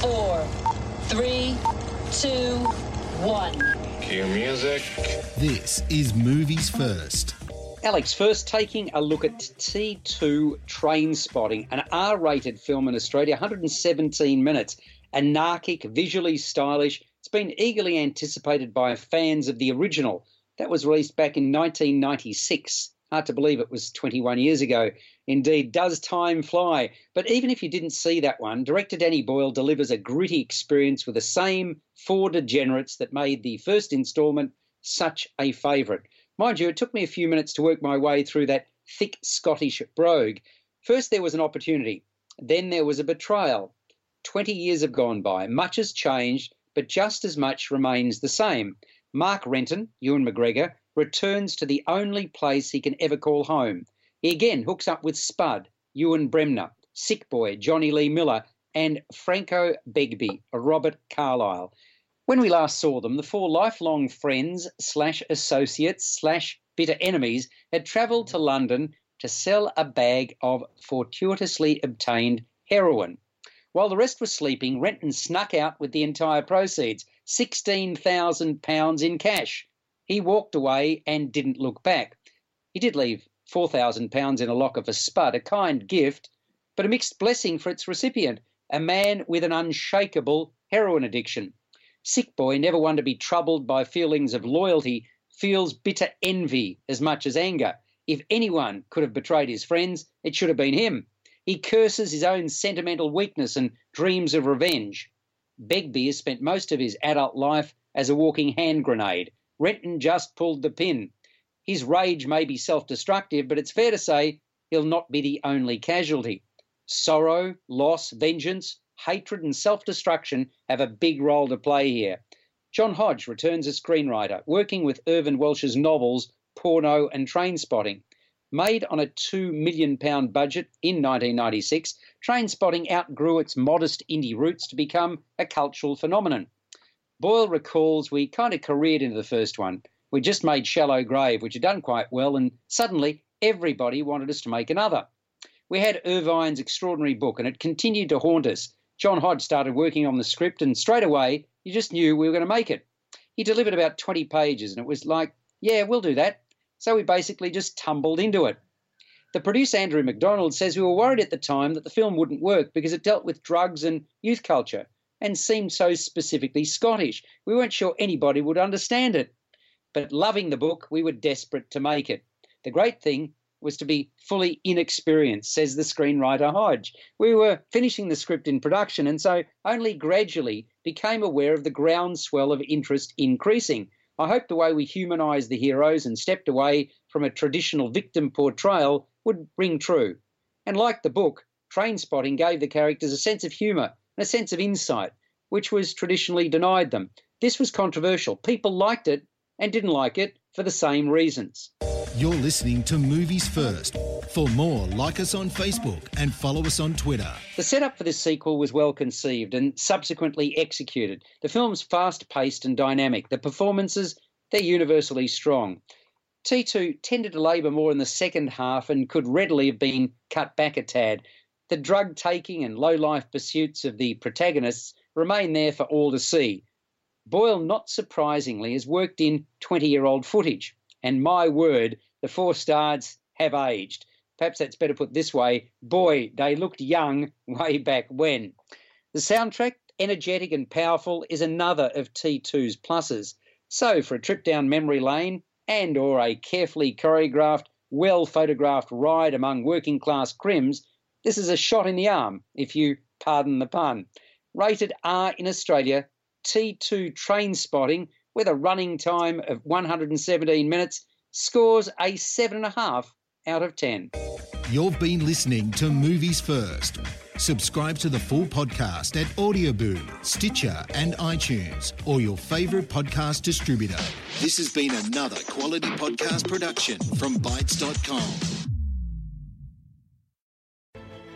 Five, four, three, two, one. Cue music. This is Movies First. Alex, first taking a look at T2 Trainspotting, an R rated film in Australia, 117 minutes, anarchic, visually stylish. It's been eagerly anticipated by fans of the original. That was released back in 1996. Hard to believe it was 21 years ago. Indeed, does time fly? But even if you didn't see that one, director Danny Boyle delivers a gritty experience with the same four degenerates that made the first instalment such a favourite. Mind you, it took me a few minutes to work my way through that thick Scottish brogue. First, there was an opportunity, then, there was a betrayal. 20 years have gone by, much has changed, but just as much remains the same. Mark Renton, Ewan McGregor, returns to the only place he can ever call home. He again hooks up with Spud, Ewan Bremner, Sick Boy, Jonny Lee Miller, and Franco Begbie, Robert Carlyle. When we last saw them, the four lifelong friends slash associates slash bitter enemies had travelled to London to sell a bag of fortuitously obtained heroin. While the rest were sleeping, Renton snuck out with the entire proceeds, £16,000 in cash. He walked away and didn't look back. He did leave £4,000 in a locker for Spud, a kind gift, but a mixed blessing for its recipient, a man with an unshakable heroin addiction. Sick boy, never one to be troubled by feelings of loyalty, feels bitter envy as much as anger. If anyone could have betrayed his friends, it should have been him. He curses his own sentimental weakness and dreams of revenge. Begbie has spent most of his adult life as a walking hand grenade, Renton just pulled the pin. His rage may be self destructive, but it's fair to say he'll not be the only casualty. Sorrow, loss, vengeance, hatred, and self destruction have a big role to play here. John Hodge returns as screenwriter, working with Irvine Welsh's novels Porno and Trainspotting. Made on a £2 million budget in 1996, Trainspotting outgrew its modest indie roots to become a cultural phenomenon. Boyle recalls we kind of careered into the first one. We just made Shallow Grave, which had done quite well, and suddenly everybody wanted us to make another. We had Irvine's extraordinary book, and it continued to haunt us. John Hodge started working on the script, and straight away, you just knew we were going to make it. He delivered about 20 pages, and it was like, yeah, we'll do that. So we basically just tumbled into it. The producer, Andrew Macdonald, says we were worried at the time that the film wouldn't work because it dealt with drugs and youth culture and seemed so specifically Scottish. We weren't sure anybody would understand it. But loving the book, we were desperate to make it. The great thing was to be fully inexperienced, says the screenwriter Hodge. We were finishing the script in production and so only gradually became aware of the groundswell of interest increasing. I hope the way we humanised the heroes and stepped away from a traditional victim portrayal would ring true. And like the book, Trainspotting gave the characters a sense of humour and a sense of insight, which was traditionally denied them. This was controversial. People liked it and didn't like it for the same reasons. You're listening to Movies First. For more, like us on Facebook and follow us on Twitter. The setup for this sequel was well conceived and subsequently executed. The film's fast paced and dynamic. The performances, they're universally strong. T2 tended to labour more in the second half and could readily have been cut back a tad. The drug taking and low life pursuits of the protagonists remain there for all to see. Boyle, not surprisingly, has worked in 20 year old footage. And my word, the four stars have aged. Perhaps that's better put this way boy, they looked young way back when. The soundtrack, energetic and powerful, is another of T2's pluses. So, for a trip down memory lane and or a carefully choreographed, well photographed ride among working class crims, this is a shot in the arm, if you pardon the pun. Rated R in Australia, T2 Trainspotting with a running time of 117 minutes, scores a 7.5 out of 10. You've been listening to Movies First. Subscribe to the full podcast at Audioboom, Stitcher, and iTunes, or your favourite podcast distributor. This has been another quality podcast production from Bytes.com.